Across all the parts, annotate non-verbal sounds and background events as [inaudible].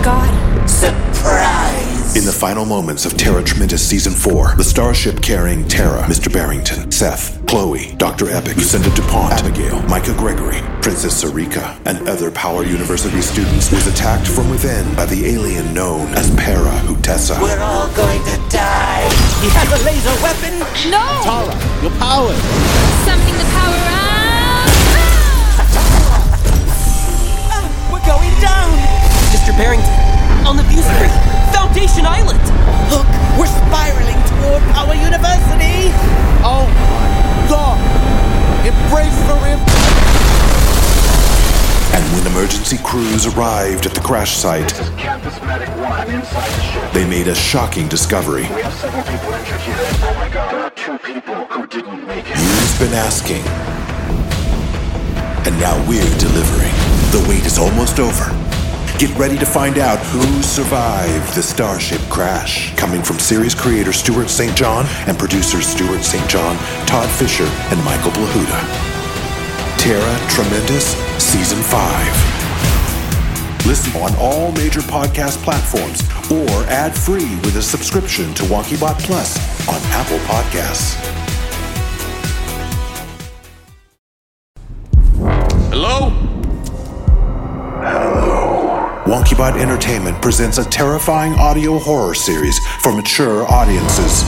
my god. Surprise! In the final moments of Terra Tremendous Season 4, the starship carrying Terra, Mr. Barrington, Seth, Chloe, Dr. Epic, Lucinda DuPont, Abigail, Micah Gregory, Princess Sarika, and other Power University students was attacked from within by the alien known as Para Hutessa. We're all going to die. He has a laser weapon. No! Terra, your power! Summoning the power up! Ah, we're going down. Mr. Barrington, on the view screen, Foundation Island. Look, we're spiraling toward our University. Oh my god! Embrace for impact! And when emergency crews arrived at the crash site, This is Medic 1 inside the ship. they made a shocking discovery. We have several people injured here. Oh my god. There are two people who didn't make it. You've been asking. And now we're delivering. The wait is almost over. Get ready to find out who survived the Starship crash. Coming from series creator Stuart St. John and producers Stuart St. John, Todd Fisher, and Michael Plahuta. Terra Tremendous Season 5. Listen on all major podcast platforms or ad free with a subscription to WonkyBot Plus on Apple Podcasts. WonkyBot Entertainment presents a terrifying audio horror series for mature audiences.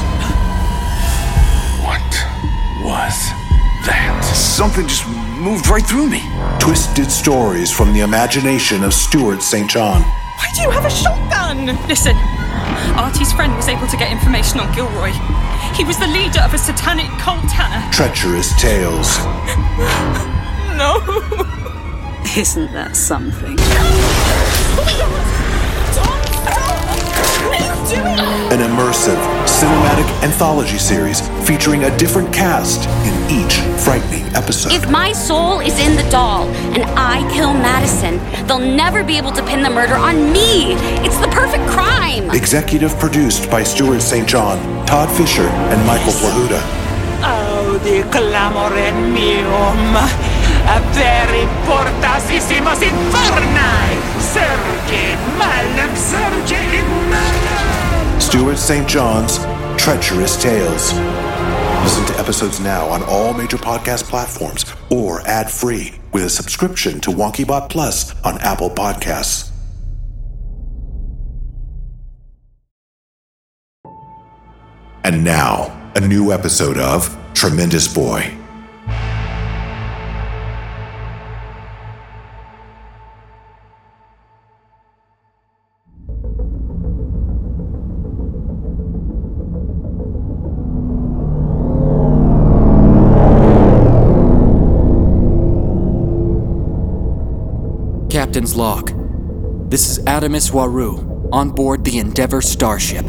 What was that? Something just moved right through me. Twisted stories from the imagination of Stuart St. John. Why do you have a shotgun? Listen, Artie's friend was able to get information on Gilroy. He was the leader of a satanic cult, Hannah. Treacherous tales. [laughs] No. Isn't that something? An immersive, cinematic anthology series featuring a different cast in each frightening episode. If my soul is in the doll and I kill Madison, they'll never be able to pin the murder on me. It's the perfect crime. Executive produced by Stuart St. John, Todd Fisher, and Michael Plahuta. Audi clamorem meum. Averi portasissimos surge in malum. Stuart St. John's Treacherous Tales. Listen to episodes now on all major podcast platforms or ad free with a subscription to WonkyBot Plus on Apple Podcasts. And now, a new episode of Tremendous Boy. Captain's log. This is Adamus Waru, on board the Endeavour starship.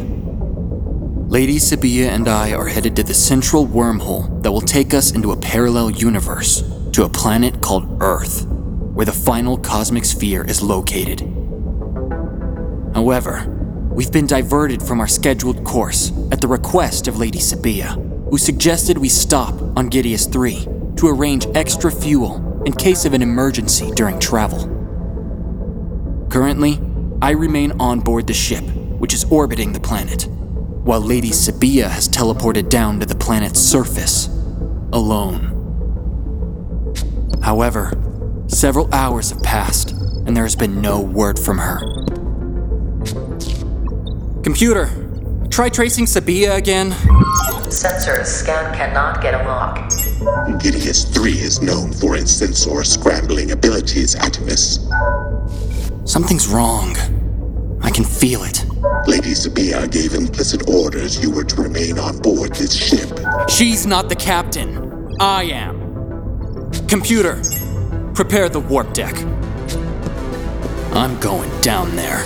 Lady Sabia and I are headed to the central wormhole that will take us into a parallel universe, to a planet called Earth, where the final cosmic sphere is located. However, we've been diverted from our scheduled course at the request of Lady Sabia, who suggested we stop on Gideus 3 to arrange extra fuel in case of an emergency during travel. Currently, I remain on board the ship, which is orbiting the planet, while Lady Sabia has teleported down to the planet's surface, alone. However, several hours have passed, and there has been no word from her. Computer, try tracing Sabia again. Sensors scan cannot get a lock. Gideus 3 is known for its sensor scrambling abilities, Adamus. Something's wrong. I can feel it. Lady Sabia gave implicit orders you were to remain on board this ship. She's not the captain. I am. Computer, prepare the warp deck. I'm going down there.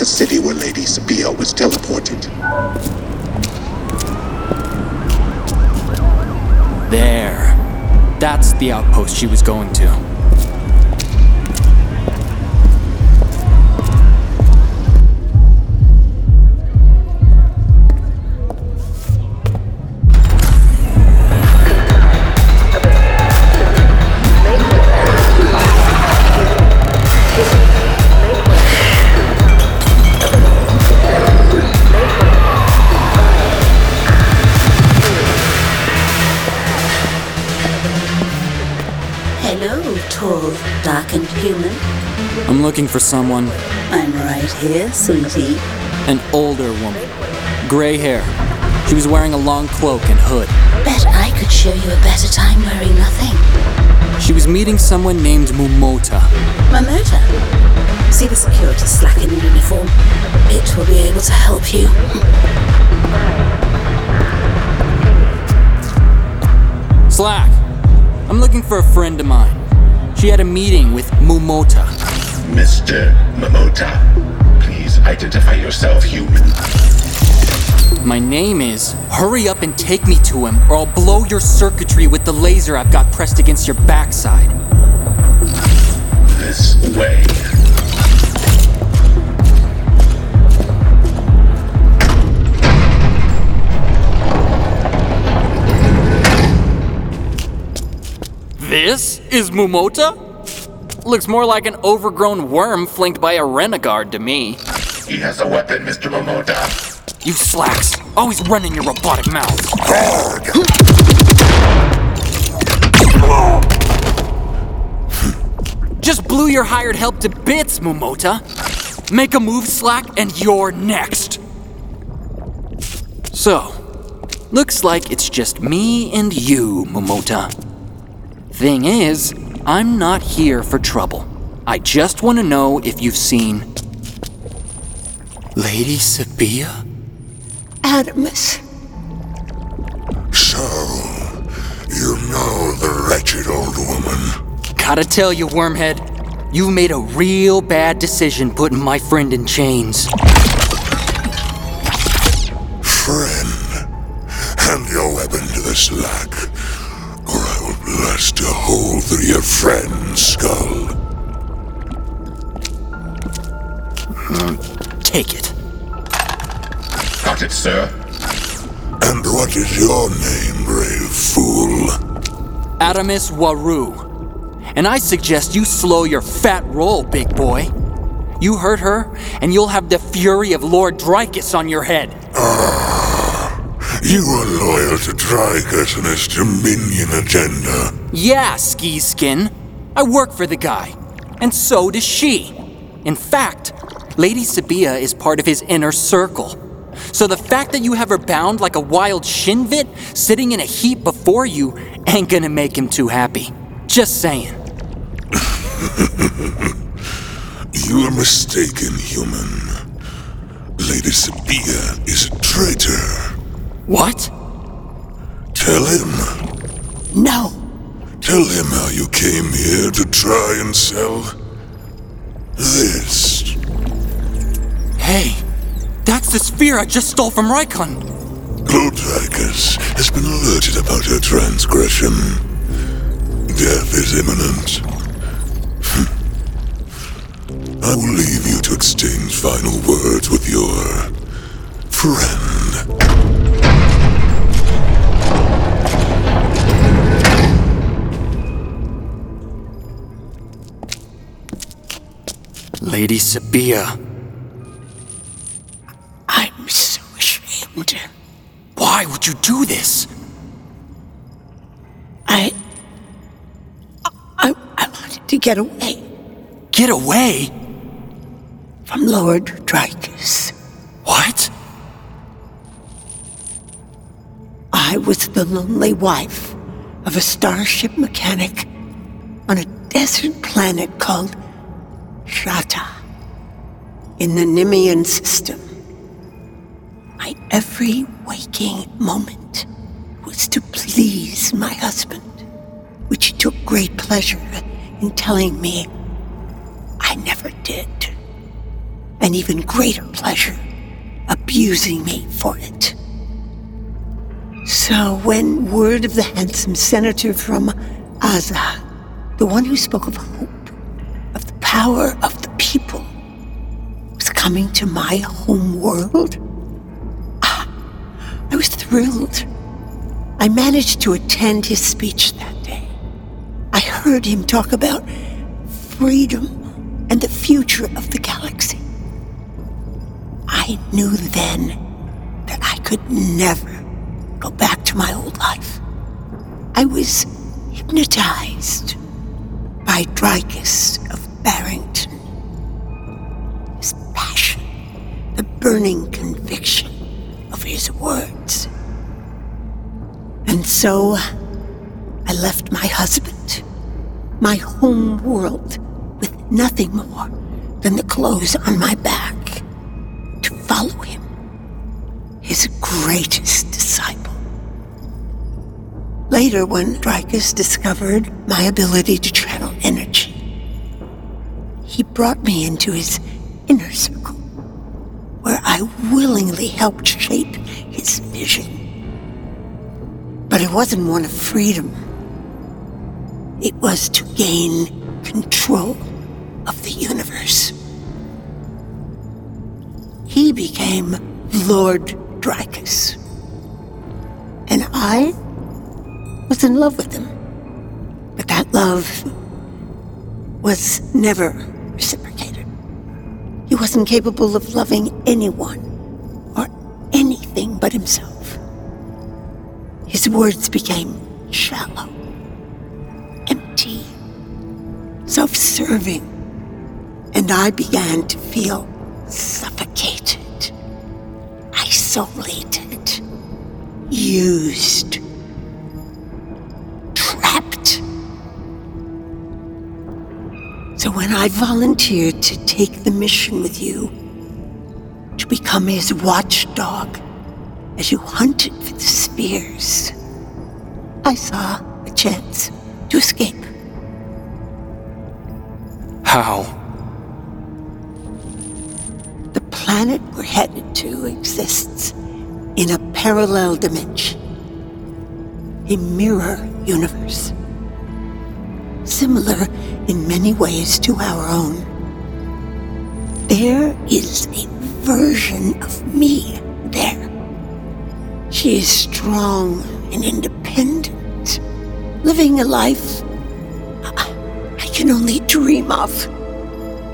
Of City where Lady Sabia was teleported. There. That's the outpost she was going to. Tall, darkened human. I'm looking for someone, I'm right here, sweetie. an older woman. Gray hair. She was wearing a long cloak and hood. Bet I could show you a better time wearing nothing. She was meeting someone named Mumota. Mamota. See the security slack in the uniform? It will be able to help you. Slack. I'm looking for a friend of mine. She had a meeting with Mumota. Mr. Momota, please identify yourself, human. My name is. Hurry up and take me to him, or I'll blow your circuitry with the laser I've got pressed against your backside. This way. This is Mumota? Looks more like an overgrown worm flanked by a renegade to me. He has a weapon, Mr. Momota. You slacks, always running your robotic mouth. Just blew your hired help to bits, Mumota. Make a move, Slack, and you're next. So, looks like it's just me and you, Mumota. Thing is, I'm not here for trouble. I just want to know if you've seen Lady Sabia? Adamus. So, you know the wretched old woman. Gotta tell you, Wormhead, you made a real bad decision putting my friend in chains. Friend, hand your weapon to the slack, hole through your friend's skull. Hmm. Take it. Got it, sir. And what is your name, brave fool? Adamus Waru. And I suggest you slow your fat roll, big boy. You hurt her, and you'll have the fury of Lord Drykus on your head. Ah, You are loyal to Drykus and his Dominion agenda. Yeah, Ski Skin. I work for the guy. And so does she. In fact, Lady Sabia is part of his inner circle. So the fact that you have her bound like a wild shinvit sitting in a heap before you ain't gonna make him too happy. Just saying. [laughs] You are mistaken, human. Lady Sabia is a traitor. What? Tell him. No. Tell him how you came here to try and sell this. Hey, that's the sphere I just stole from Rykon. Lord Dracus has been alerted about her transgression. Death is imminent. [laughs] I will leave you to exchange final words with your friend. Lady Sabia. I'm so ashamed. Why would you do this? I. I, I wanted to get away Get away? from Lord Drykus. What? I was the lonely wife of a starship mechanic on a desert planet called Shata in the Nimian system. My every waking moment was to please my husband, which he took great pleasure in telling me I never did. and even greater pleasure abusing me for it. So when word of the handsome senator from Aza, the one who spoke of hope, power of the people, was coming to my home world, ah, I was thrilled. I managed to attend his speech that day. I heard him talk about freedom and the future of the galaxy. I knew then that I could never go back to my old life. I was hypnotized by Dricus of Barrington. His passion, the burning conviction of his words. And so I left my husband, my home world, with nothing more than the clothes on my back to follow him, his greatest disciple. Later, when Dricus discovered my ability to channel energy, he brought me into his inner circle, where I willingly helped shape his vision. But it wasn't one of freedom. It was to gain control of the universe. He became Lord Dricus. And I was in love with him. But that love was never wasn't capable of loving anyone or anything but himself. His words became shallow, empty, self serving, and I began to feel suffocated, isolated, used, So when I volunteered to take the mission with you, to become his watchdog as you hunted for the spears, I saw a chance to escape. How? The planet we're headed to exists in a parallel dimension, a mirror universe, similar in many ways to our own. There is a version of me there. She is strong and independent, living a life I can only dream of.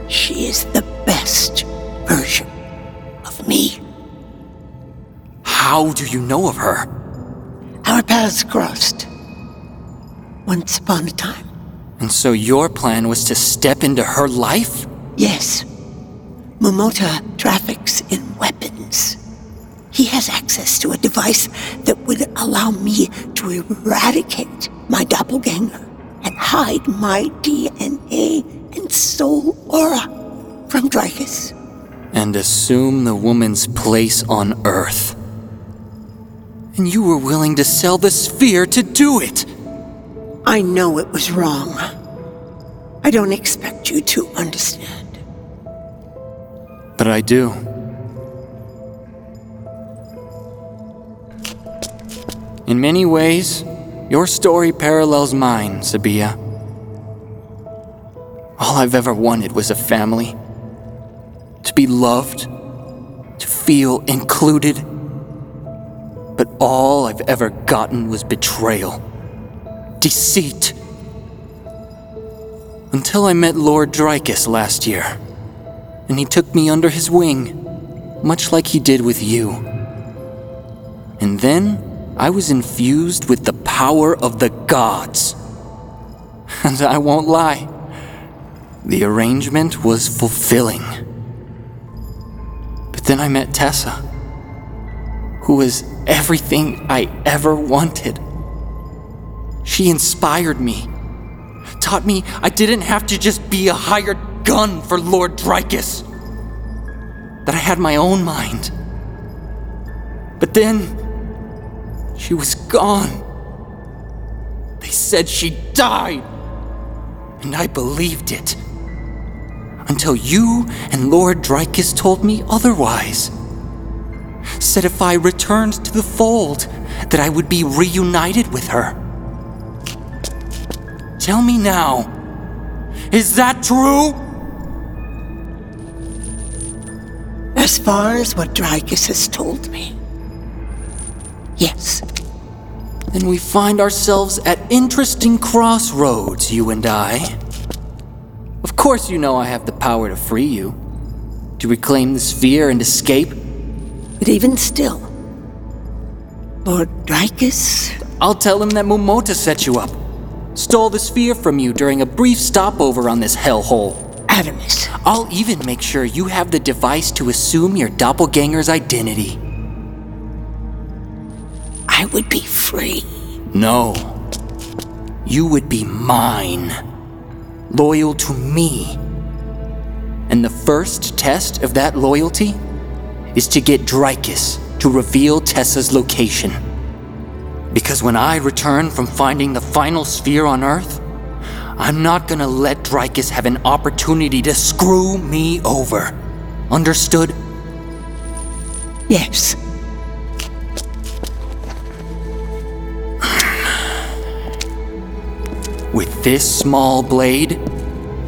She is the best version of me. How do you know of her? Our paths crossed. Once upon a time. And so your plan was to step into her life? Yes. Momota traffics in weapons. He has access to a device that would allow me to eradicate my doppelganger and hide my DNA and soul aura from Dricus. And assume the woman's place on Earth. And you were willing to sell the sphere to do it! I know it was wrong. I don't expect you to understand. But I do. In many ways, your story parallels mine, Sabia. All I've ever wanted was a family. To be loved, to feel included. But all I've ever gotten was betrayal, deceit. Until I met Lord Dricus last year, and he took me under his wing, much like he did with you. And then I was infused with the power of the gods. [laughs] And I won't lie, the arrangement was fulfilling. But then I met Tessa, who was everything I ever wanted. She inspired me, taught me I didn't have to just be a hired gun for Lord Dricus, that I had my own mind. But then, she was gone. They said she died. And I believed it. until you and Lord Drykus told me otherwise. Said if I returned to the fold, that I would be reunited with her. Tell me now, is that true? As far as what Drykus has told me, yes. Then we find ourselves at interesting crossroads, you and I. Of course, you know I have the power to free you, to reclaim the sphere and escape. But even still, Lord Drykus. I'll tell him that Momota set you up, stole the sphere from you during a brief stopover on this hellhole. Adamus. I'll even make sure you have the device to assume your doppelganger's identity. I would be free. No. You would be mine. Loyal to me. And the first test of that loyalty is to get Drykus to reveal Tessa's location. Because when I return from finding the final sphere on Earth, I'm not gonna let Drykus have an opportunity to screw me over. Understood? Yes. With this small blade,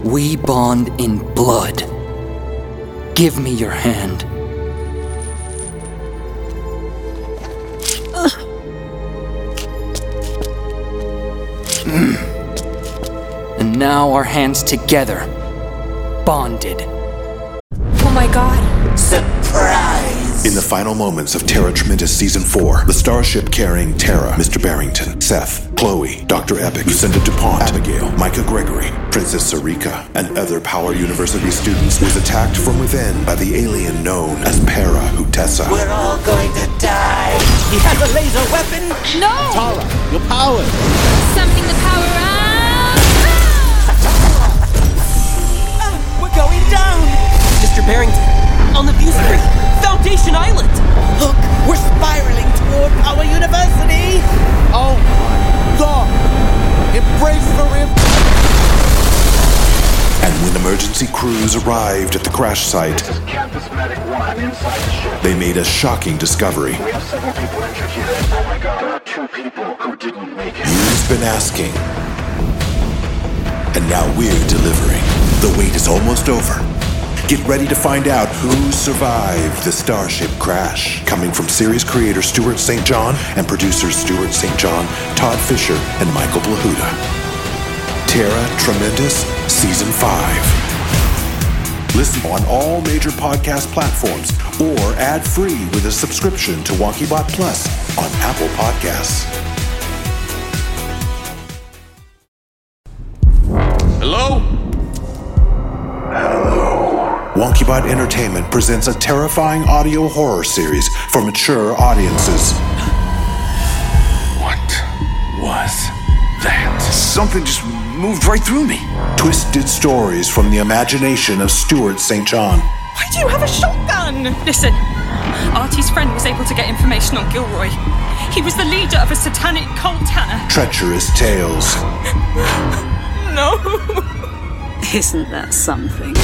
we bond in blood. Give me your hand. And now our hands together, bonded. Oh my god. Surprise! In the final moments of Terra Tremendous Season 4, the starship carrying Terra, Mr. Barrington, Seth, Chloe, Dr. Epic, Lucinda DuPont, Abigail, Micah Gregory, Princess Sarika, and other Power University students was attacked from within by the alien known as Para Hutessa. We're all going to die. He has a laser weapon. No! Terra, your power! Summoning the power of. Going down. Mr. Barrington, on the view screen, Foundation Island. Look, we're spiraling toward our University. Oh my god! Embrace the impact! And when emergency crews arrived at the crash site, This is Campus Medic 1 inside the ship. they made a shocking discovery. We have several people injured here. Oh my god. There are two people who didn't make it. You've been asking. And now we're delivering. The wait is almost over. Get ready to find out who survived the Starship crash. Coming from series creator Stuart St. John and producers Stuart St. John, Todd Fisher, and Michael Plahuta. Terra Tremendous Season 5. Listen on all major podcast platforms or ad free with a subscription to WonkyBot Plus on Apple Podcasts. WonkyBot Entertainment presents a terrifying audio horror series for mature audiences. What was that? Something just moved right through me. Twisted stories from the imagination of Stuart St. John. Why do you have a shotgun? Listen, Artie's friend was able to get information on Gilroy. He was the leader of a satanic cult, Hannah. Treacherous tales. [laughs] No. Isn't that something?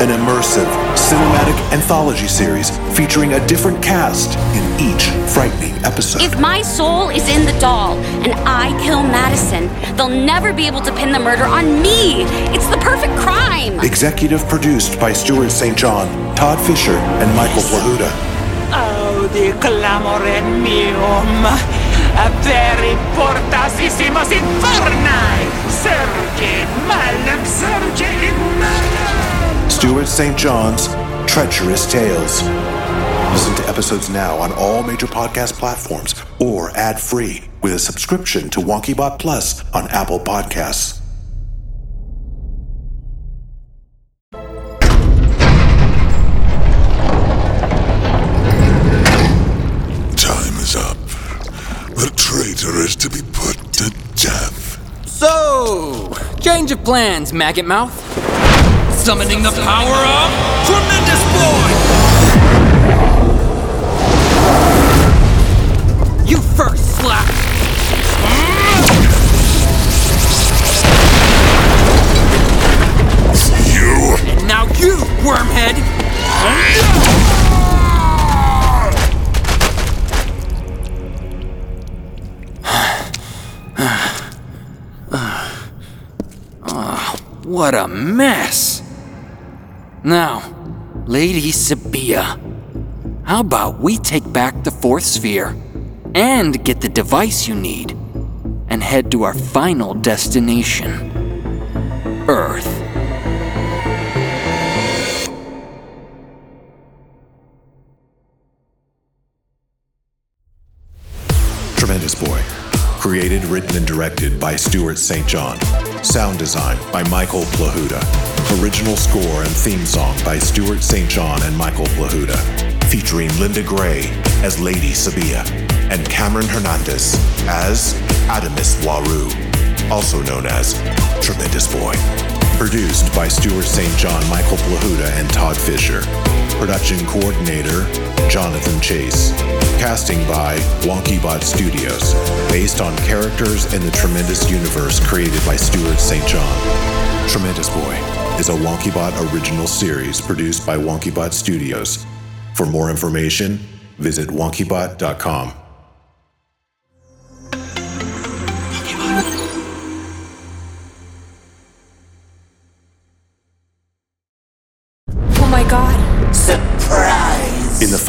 An immersive, cinematic anthology series featuring a different cast in each frightening episode. If my soul is in the doll and I kill Madison, they'll never be able to pin the murder on me. It's the perfect crime. Executive produced by Stuart St. John, Todd Fisher, and Michael Plahuta. Audi oh, clamore meum. Veri portasissimos surge in malum. Stuart St. John's Treacherous Tales. Listen to episodes now on all major podcast platforms or ad free with a subscription to WonkyBot Plus on Apple Podcasts. Traitor is to be put to death. So, change of plans, maggot mouth. Summoning the power of Tremendous Boy! You first, Slap! What a mess! Now, Lady Sabia, how about we take back the fourth sphere and get the device you need and head to our final destination Earth. Tremendous Boy. Created, written, and directed by Stuart St. John. Sound design by Michael Plahuta. Original score and theme song by Stuart St. John and Michael Plahuta. Featuring Linda Gray as Lady Sabia and Cameron Hernandez as Adamus Waru, also known as Tremendous Boy. Produced by Stuart St. John, Michael Plahuta, and Todd Fisher. Production coordinator, Jonathan Chase. Casting by WonkyBot Studios. Based on characters in the Tremendous Universe created by Stuart St. John. Tremendous Boy is a WonkyBot original series produced by WonkyBot Studios. For more information, visit wonkybot.com.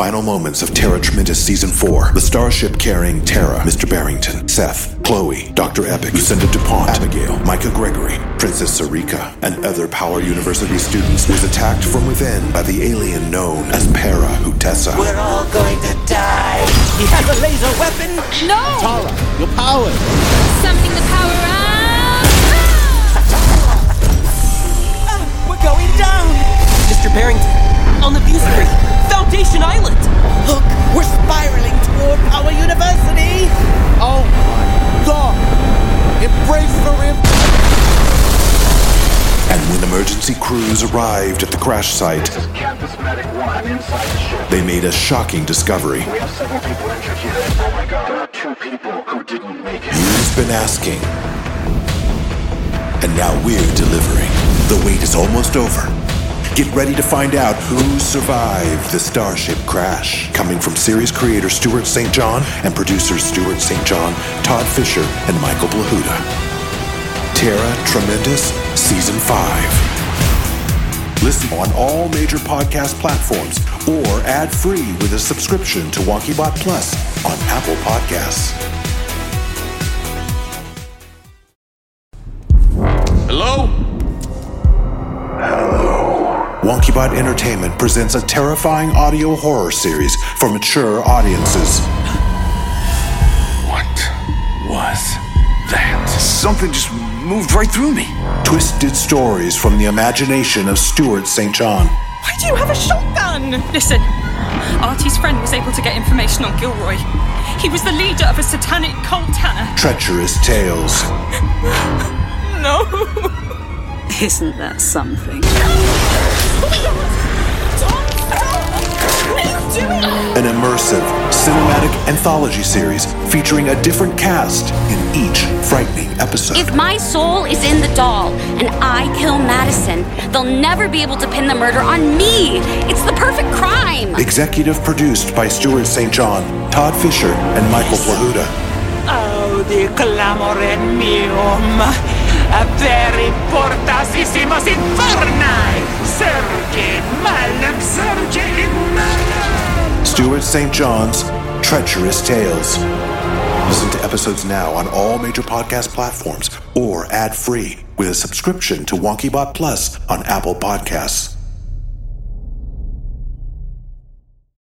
final moments of Terra Tremendous Season 4, the starship carrying Terra, Mr. Barrington, Seth, Chloe, Dr. Epic, Lucinda DuPont, Abigail, Micah Gregory, Princess Sarika, and other Power University students was attacked from within by the alien known as Para Hutessa. We're all going to die. He has a laser weapon. No! Terra, your power! Something the power crews arrived at the crash site, Campus Medic 1 inside the ship. they made a shocking discovery. We have several people injured here. Oh my god. There are two people who didn't make it. You've been asking. And now we're delivering. The wait is almost over. Get ready to find out who survived the Starship crash. Coming from series creator Stuart St. John and producers Stuart St. John, Todd Fisher, and Michael Plahuta. Terra Tremendous Season 5. Listen on all major podcast platforms or ad free with a subscription to WonkyBot Plus on Apple Podcasts. Hello? Hello. WonkyBot Entertainment presents a terrifying audio horror series for mature audiences. What was that? Something just moved right through me. Twisted stories from the imagination of Stuart St. John. Why do you have a shotgun? Listen, Artie's friend was able to get information on Gilroy. He was the leader of a satanic cult, Hannah. Treacherous tales. [laughs] No. Isn't that something? An immersive, cinematic anthology series featuring a different cast in each frightening episode. If my soul is in the doll and I kill Madison, they'll never be able to pin the murder on me. It's the perfect crime. Executive produced by Stuart St. John, Todd Fisher, and Michael Plahuta. Audi clamorem meum. Aperi portasissimos inferni. Surge malum, surge in malum. Stuart St. John's Treacherous Tales. Listen to episodes now on all major podcast platforms or ad free with a subscription to WonkyBot Plus on Apple Podcasts.